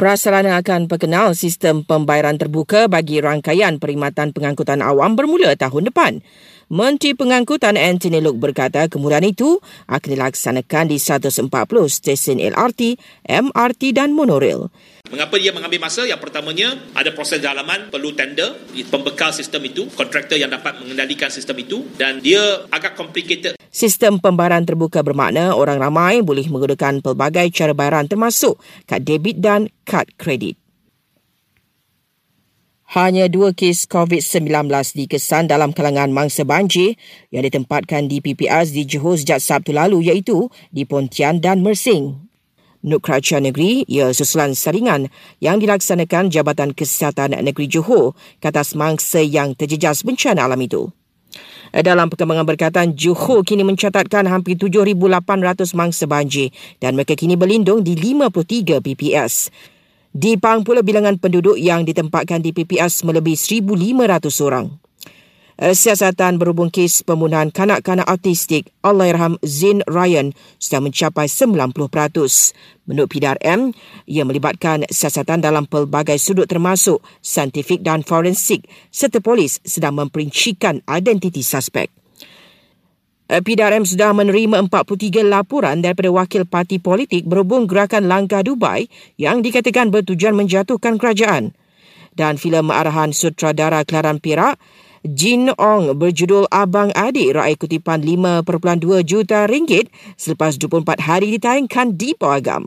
Prasarana akan perkenal sistem pembayaran terbuka bagi rangkaian perkhidmatan pengangkutan awam bermula tahun depan. Menteri Pengangkutan Anthony Look berkata kemudahan itu akan dilaksanakan di 140 stesen LRT, MRT dan monorail. Mengapa dia mengambil masa? Yang pertamanya, ada proses dalaman, perlu tender, pembekal sistem itu, kontraktor yang dapat mengendalikan sistem itu dan dia agak complicated. Sistem pembayaran terbuka bermakna orang ramai boleh menggunakan pelbagai cara bayaran termasuk kad debit dan kad kredit. Hanya dua kes COVID-19 dikesan dalam kalangan mangsa banjir yang ditempatkan di PPS di Johor sejak Sabtu lalu iaitu di Pontian dan Mersing. Menurut Kerajaan Negeri, ia susulan saringan yang dilaksanakan Jabatan Kesihatan Negeri Johor ke atas mangsa yang terjejas bencana alam itu. Dalam perkembangan berkaitan, Johor kini mencatatkan hampir 7,800 mangsa banjir dan mereka kini berlindung di 53 PPS. Di Pang pula bilangan penduduk yang ditempatkan di PPS melebihi 1,500 orang. Eh, siasatan berhubung kes pembunuhan kanak-kanak autistik Allahyarham Zin Ryan sudah mencapai 90%. Menurut PDRM, ia melibatkan siasatan dalam pelbagai sudut termasuk saintifik dan forensik serta polis sedang memperincikan identiti suspek. Eh, PDRM sudah menerima 43 laporan daripada wakil parti politik berhubung gerakan langkah Dubai yang dikatakan bertujuan menjatuhkan kerajaan. Dan filem arahan sutradara Kelaran Perak, Jin Ong berjudul Abang Adik raih kutipan 5.2 juta ringgit selepas 24 hari ditayangkan di Pawagam.